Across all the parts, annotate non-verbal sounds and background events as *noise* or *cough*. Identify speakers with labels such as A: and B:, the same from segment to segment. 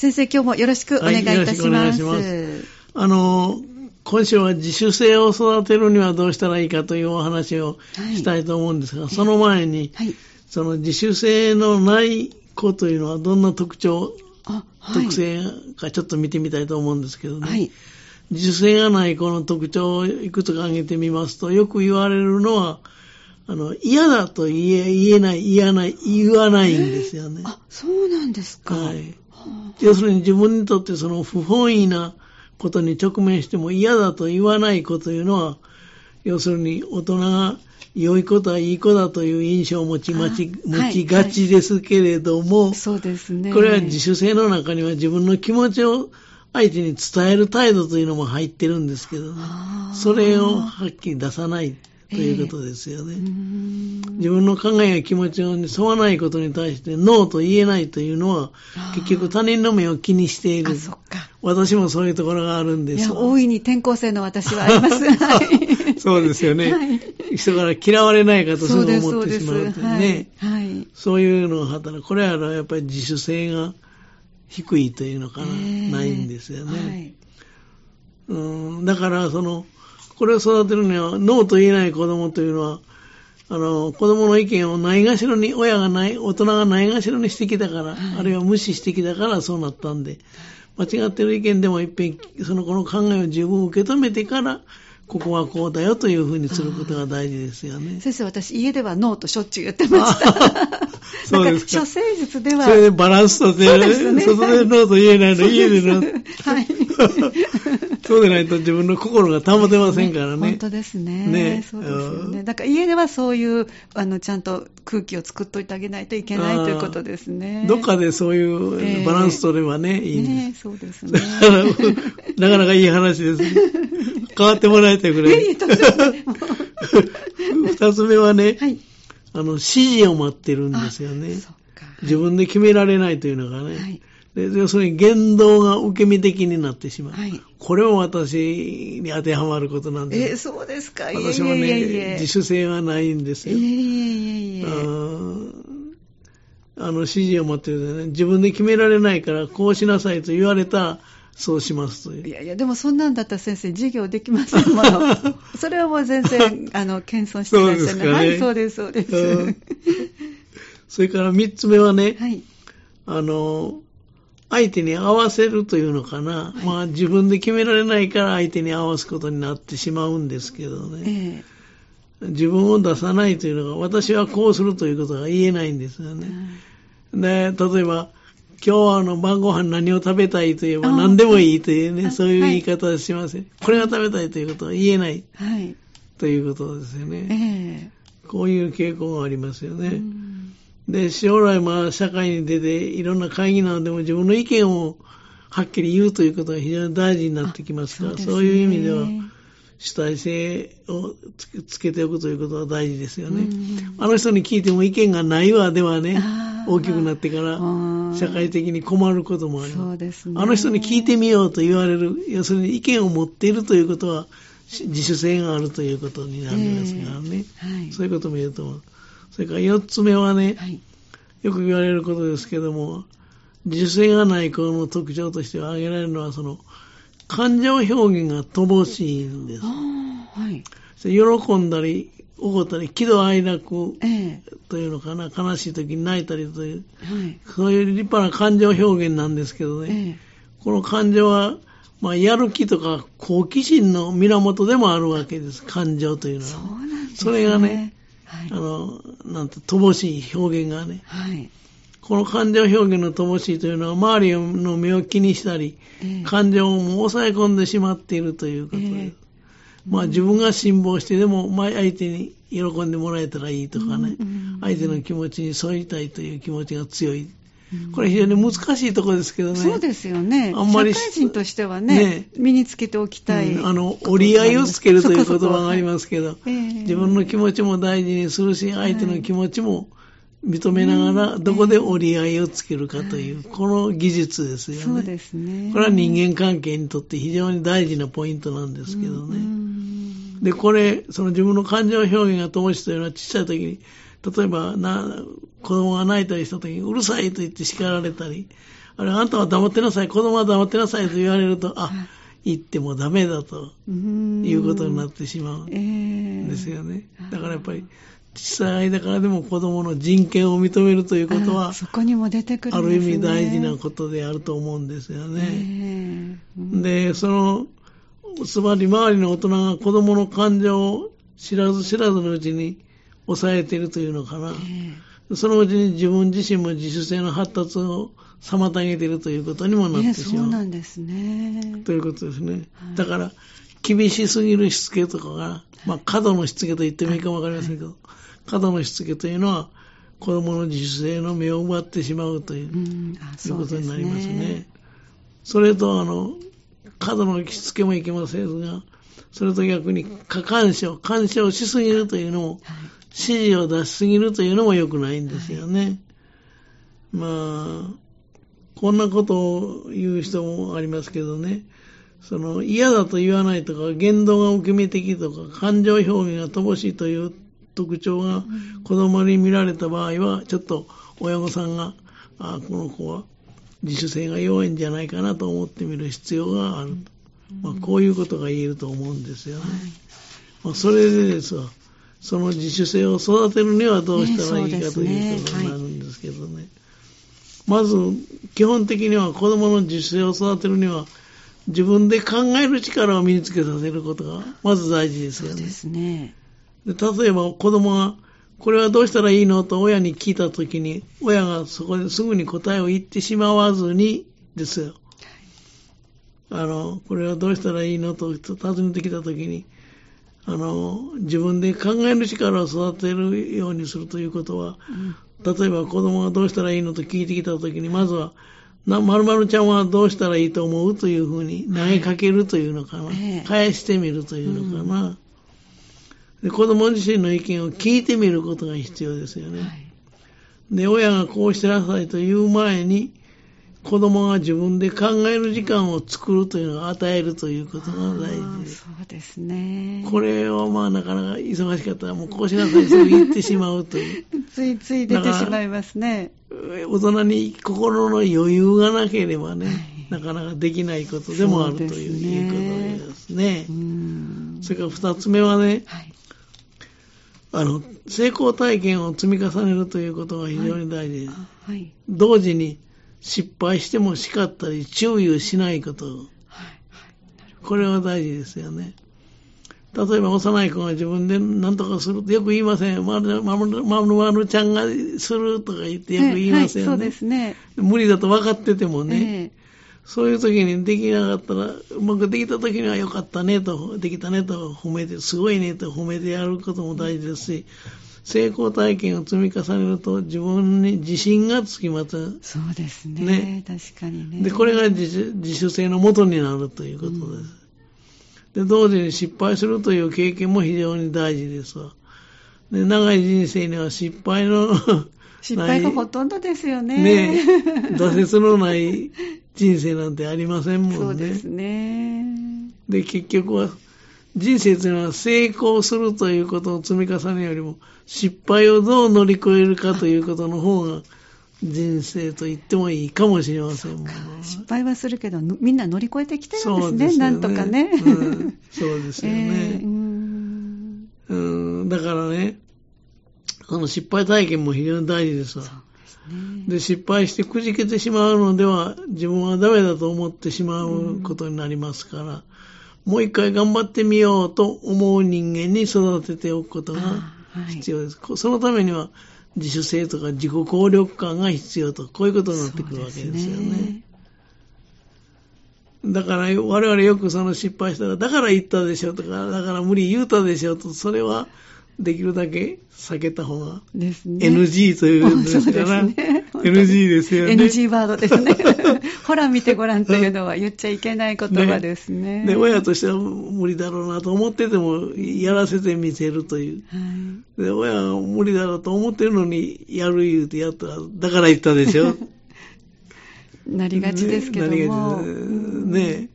A: 先生、今日もよろしくお願いいたします。はい、
B: ます。あの、今週は自主性を育てるにはどうしたらいいかというお話をしたいと思うんですが、はい、その前に、はい、その自主性のない子というのはどんな特徴、特性かちょっと見てみたいと思うんですけどね。自主性がない子の特徴をいくつか挙げてみますと、よく言われるのは、あの、嫌だと言え、言えない、言わない、言わないんですよね。
A: あ、そうなんですか。
B: はい。要するに自分にとってその不本意なことに直面しても嫌だと言わない子というのは、要するに大人が良いことはいい子だという印象を持ち持ち持ちがちですけれども、はいはい、
A: そうですね。
B: これは自主性の中には自分の気持ちを相手に伝える態度というのも入ってるんですけどね。それをはっきり出さないということですよね。えー、自分の考えや気持ちに沿わないことに対してノーと言えないというのは、結局他人の目を気にしている。私もそういうところがあるんです。
A: 大いに転校生の私はあります。*laughs* はい、
B: そうですよね、はい、人から嫌われないかとすぐ思ってしまうというね。はい、そういうのを働く。これはやっぱり自主性が低いというのかな、えー、ないんですよね。うんだから、その、これを育てるには、ノーと言えない子供というのは、あの、子供の意見をないがしろに、親がない、大人がないがしろにしてきたから、はい、あるいは無視してきたからそうなったんで、間違ってる意見でもいっぺん、その子の考えを十分受け止めてから、ここはこうだよというふうにすることが大事ですよね。
A: 先生、私、家ではノーとしょっちゅう言ってました。*laughs* そうですか。処世術では。
B: それでバランスとって、ね、外でノーと言えないの、家でノー。はい。*laughs* そうでないと自分の心が保てませんからね。*laughs*
A: 本当ですね。ね。そうですよね。だから家ではそういう、あの、ちゃんと空気を作っといてあげないといけないということですね。
B: どっかでそういうバランス取ればね、えー、いいんです。ね、
A: そうですね。
B: なかなかいい話ですね。変わってもらえてくれ。二つ目はね、はい、あの、指示を待ってるんですよね。自分で決められないというのがね。はいで要するに言動が受け身的になってしまう。はい、これも私に当てはまることなんです。
A: えー、そうですか。
B: 私もねいえいえ、自主性はないんですよ。いえいえいえあの指示を持ってるね、自分で決められないから、こうしなさいと言われたそうしますという。
A: いやいや、でもそんなんだったら先生、授業できませんもの。*laughs* それはもう全然、あの、謙遜してらっしゃる、ね、はい、そうです、そうです。
B: それから三つ目はね、はい、あの、相手に合わせるというのかな、はい、まあ自分で決められないから相手に合わすことになってしまうんですけどね、えー、自分を出さないというのが、私はこうするということが言えないんですよね。で、例えば、今日はあの晩ご飯何を食べたいと言えば何でもいいというね、そういう言い方はしません、はい。これが食べたいということは言えない、はい、ということですよね、えー。こういう傾向がありますよね。で、将来まあ社会に出ていろんな会議などでも自分の意見をはっきり言うということが非常に大事になってきますから、そうね、そういう意味では主体性をつけておくということは大事ですよね。あの人に聞いても意見がないわではね、大きくなってから社会的に困ることもあります。すね、あの人に聞いてみようと言われる、要するに意見を持っているということは自主性があるということになりますからね。えーはい、そういうことも言えると思う。それから四つ目はね、はい、よく言われることですけども、自主性がない子の特徴として挙げられるのは、その、感情表現が乏しいんです。はい、喜んだり、怒ったり、喜怒哀楽というのかな、えー、悲しい時に泣いたりという、はい、そういう立派な感情表現なんですけどね、えー、この感情は、まあ、やる気とか好奇心の源でもあるわけです、感情というのは、
A: そうなんですね。
B: それがね、はい、あの、なんて、乏しい表現がね、はい、この感情表現の乏しいというのは、周りの目を気にしたり、えー、感情をもう抑え込んでしまっているということで、えー、まあ自分が辛抱してでも、相手に喜んでもらえたらいいとかね、うんうんうん、相手の気持ちに添いたいという気持ちが強い。これ非常に難しいところですけどね。
A: そうですよね。あんまり。社会人としてはね、ね身につけておきたい、
B: うん、あの、折り合いをつけるという言葉がありますけど、自分の気持ちも大事にするし、相手の気持ちも、認めながら、どこで折り合いをつけるかという、この技術ですよね。
A: そうですね。
B: これは人間関係にとって非常に大事なポイントなんですけどね。で、これ、その自分の感情表現が乏しいというのは小さい時に、例えばな、子供が泣いたりした時に、うるさいと言って叱られたり、あれ、あんたは黙ってなさい、子供は黙ってなさいと言われると、あ、言ってもダメだということになってしまうんですよね。だからやっぱり、小さい間からでも子供の人権を認めるということは、
A: そこにも出てくる、
B: ある意味大事なことであると思うんですよね。で、その、つまり周りの大人が子供の感情を知らず知らずのうちに抑えているというのかな。そのうちに自分自身も自主性の発達を妨げているということにもなってしまう。
A: そうなんですね。
B: ということですね。はい、だから、厳しすぎるしつけとかが、まあ、過度のしつけと言ってもいいかもわかりませんけど、はい、過度のしつけというのは、子供の自主性の目を奪ってしまうという、うん、いうことになりますね。それと、あの、過度のしつけもいけませんが、それと逆に過干渉、干渉しすぎるというのも、はい、指示を出しすぎるというのも良くないんですよね。まあ、こんなことを言う人もありますけどね、その嫌だと言わないとか、言動が受け身的とか、感情表現が乏しいという特徴が子供に見られた場合は、ちょっと親御さんが、あこの子は自主性が弱いんじゃないかなと思ってみる必要がある。まあ、こういうことが言えると思うんですよね。まあ、それでですわ、その自主性を育てるにはどうしたらいいかということになるんですけどね。まず、基本的には子供の自主性を育てるには、自分で考える力を身につけさせることが、まず大事ですよね。そうですね。で例えば子供が、これはどうしたらいいのと親に聞いたときに、親がそこですぐに答えを言ってしまわずにですよ。あの、これはどうしたらいいのと尋ねてきたときに、あの、自分で考える力を育てるようにするということは、うん、例えば子供がどうしたらいいのと聞いてきたときに、まずは、な、まるまるちゃんはどうしたらいいと思うというふうに投げかけるというのかな。はい、返してみるというのかな、うんで。子供自身の意見を聞いてみることが必要ですよね。はい、で、親がこうしてなさいという前に、子供が自分で考える時間を作るというのを与えるということが大事です。
A: そうですね。
B: これをまあなかなか忙しかったらもうこうしなさいそう言ってしまうという。*laughs*
A: ついつい出てしまいますね。
B: 大人に心の余裕がなければね、はい、なかなかできないことでもあるという,、いうことですね。それから二つ目はね、はい、あの、成功体験を積み重ねるということが非常に大事です。はい、同時に失敗しても叱ったり注意をしないこと。はいはい、これは大事ですよね。例えば幼い子が自分で何とかするとよく言いません。まるまるまるまるちゃんがするとか言ってよく言いませんね。はい、そうですね。無理だと分かっててもね。えーそういう時にできなかったら、うまくできた時にはよかったねと、できたねと褒めて、すごいねと褒めてやることも大事ですし、成功体験を積み重ねると自分に自信がつきま
A: す。そうですね。ね確かにね。
B: で、これが自自主性のもとになるということです。うん、で、同時に失敗するという経験も非常に大事ですわ。で、長い人生には失敗の *laughs*
A: 失敗がほとんどですよね。*laughs*
B: ね挫折のない人生なんてありませんもんね。そう
A: ですね。
B: で、結局は人生というのは成功するということを積み重ねよりも、失敗をどう乗り越えるかということの方が、人生と言ってもいいかもしれませんもん、
A: 失敗はするけど、みんな乗り越えてきてるんですね、すねなんとかね、
B: うん。そうですよね。*laughs* えー、うんうんだからね、あの失敗体験も非常に大事ですわ。で、ね、失敗してくじけてしまうのでは、自分はダメだと思ってしまうことになりますから、もう一回頑張ってみようと思う人間に育てておくことが必要です。はい、そのためには自主性とか自己効力感が必要と、こういうことになってくるわけですよね。だから我々よくその失敗したら、だから言ったでしょとか、だから無理言うたでしょと、それはできるだけ避けた方が、NG というんですから、ね、NG ですよね。
A: NG ワードですね。*laughs* ほら見てごらんというのは言っちゃいけない言葉ですね。
B: ねで、親としては無理だろうなと思ってても、やらせてみせるという。はい、で、親は無理だろうと思ってるのに、やる言うてやったら、だから言ったでしょ。*laughs*
A: なりがちですけども。ね、ね。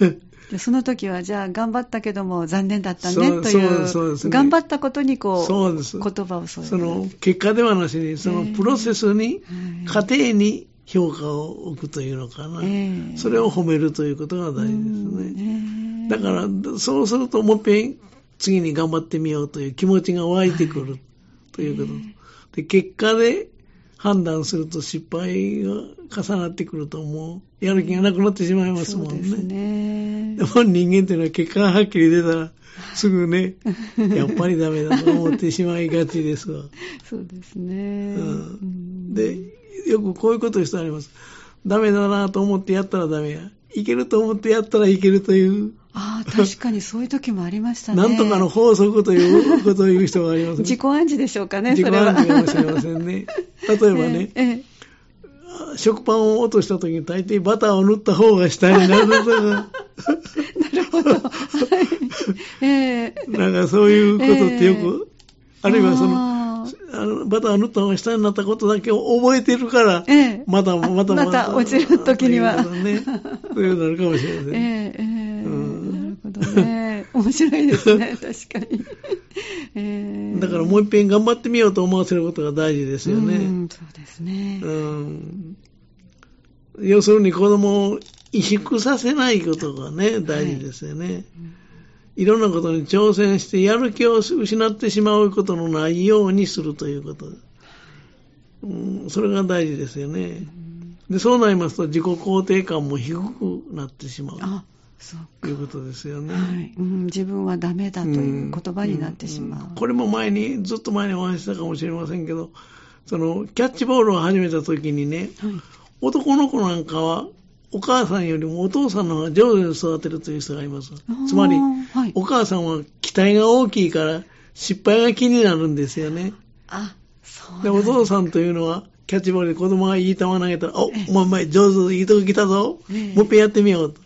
A: *laughs* でその時は、じゃあ頑張ったけども残念だったねというそうね、頑張ったことにこうそうです。言葉を
B: 添えその結果ではなしに、そのプロセスに、過程に評価を置くというのかな、えー、それを褒めるということが大事ですね。だから、そうするともっぺん次に頑張ってみようという気持ちが湧いてくるということ。はい、で結果で判断すると失敗が重なってくるともうやる気がなくなってしまいますもんね。そうですね。でも人間っていうのは結果がはっきり出たらすぐね、やっぱりダメだと思ってしまいがちですわ。*laughs*
A: そうですね。う
B: ん、で、よくこういうことしてあります。ダメだなと思ってやったらダメや。いけると思ってやったらいけるという。
A: ああ、確かにそういう時もありましたね。
B: なんとかの法則ということを言う人がありますね。
A: 自己暗示でしょうかね、
B: 自己暗示かもしれませんね。例えばね、*laughs* ええ食パンを落とした時に大抵バターを塗った方が下になるとか。な
A: るほど。はい。
B: えー、なんかそういうことってよく、えー、あるいはその、あのバター塗った方が下になったことだけを覚えてるから、ええ、またまた
A: また落ちる時には。
B: ね、そういうのあるかもしれません。えええ
A: えうん、なるほどね。面白いですね、*laughs* 確かに。
B: えー、だからもう一遍頑張ってみようと思わせることが大事ですよね。うん、
A: そうですね。うん。
B: 要するに子供を萎縮させないことがね、大事ですよね。はいうんいろんなことに挑戦してやる気を失ってしまうことのないようにするということ。うん、それが大事ですよね。で、そうなりますと自己肯定感も低くなってしまう。あそういうことですよね、はい
A: うん、自分はダメだという言葉になってしまう、うんうん、
B: これも前にずっと前にお話したかもしれませんけどそのキャッチボールを始めた時にね、はい、男の子なんかはお母さんよりもお父さんの方が上手に育てるという人がいます。つまり、はい、お母さんは期待が大きいから失敗が気になるんですよね。あ、そうでお父さんというのは、キャッチボールで子供がいい球投げたら、お、お前上手、いいとこ来たぞ。もう一遍やってみようと。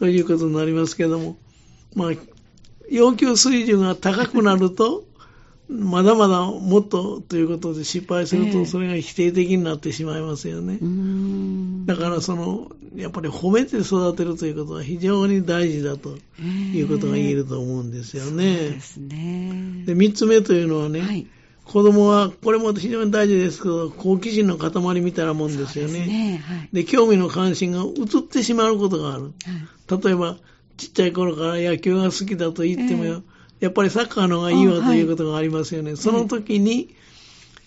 B: ということになりますけども。まあ、要求水準が高くなると、まだまだもっとということで失敗すると、それが否定的になってしまいますよね。えー、だからその、やっぱり褒めて育てるということは非常に大事だということが言えると思うんですよね。えー、そうですね。で、三つ目というのはね、はい、子供は、これも非常に大事ですけど、好奇心の塊みたいなもんですよね。で、ねはい、興味の関心が移ってしまうことがある。はい、例えば、ちっちゃい頃から野球が好きだと言っても、えーやっぱりサッカーの方がいいわということがありますよね。はい、その時に、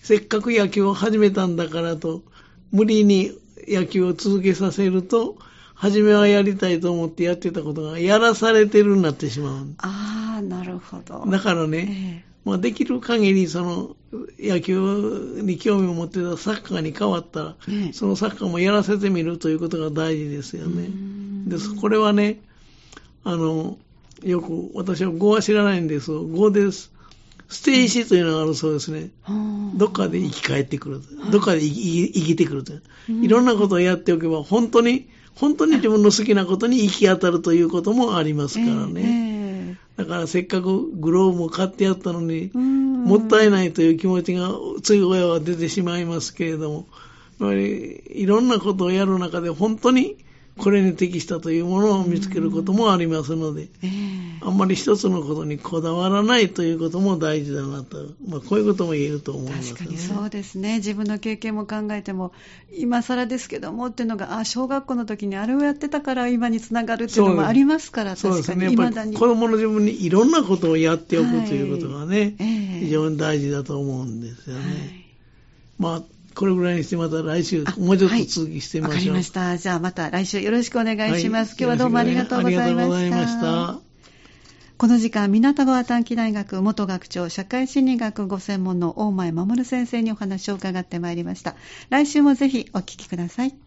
B: せっかく野球を始めたんだからと、無理に野球を続けさせると、初めはやりたいと思ってやってたことが、やらされてるになってしまう。
A: ああ、なるほど。
B: だからね、えー、まあ、できる限り、その、野球に興味を持ってたサッカーに変わったら、えー、そのサッカーもやらせてみるということが大事ですよね。で、これはね、あの、よく、私は語は知らないんです語です。捨て石というのがあるそうですね。どっかで生き返ってくる。どっかで生き生きてくると。いろんなことをやっておけば、本当に、本当に自分の好きなことに行き当たるということもありますからね。だからせっかくグローブも買ってやったのに、もったいないという気持ちがつい親は出てしまいますけれども、やっぱりいろんなことをやる中で本当にこれに適したというものを見つけることもありますので、えー、あんまり一つのことにこだわらないということも大事だなと、まあ、こういうことも言えると思います、ね、
A: 確かにそうですね。自分の経験も考えても、今更ですけどもっていうのが、あ、小学校の時にあれをやってたから今につながるっていうのもありますから、
B: そうですね。やっぱり子供の自分にいろんなことをやっておくということがね、はいえー、非常に大事だと思うんですよね。はい、まあこれぐらいにしてまた来週、もうちょっと続きしてみましょう。わ、
A: かりました。じゃあまた来週よろしくお願いします。はい、今日はどうもありがとうございました。ありがとうございました。この時間、港川短期大学元学長、社会心理学ご専門の大前守先生にお話を伺ってまいりました。来週もぜひお聞きください。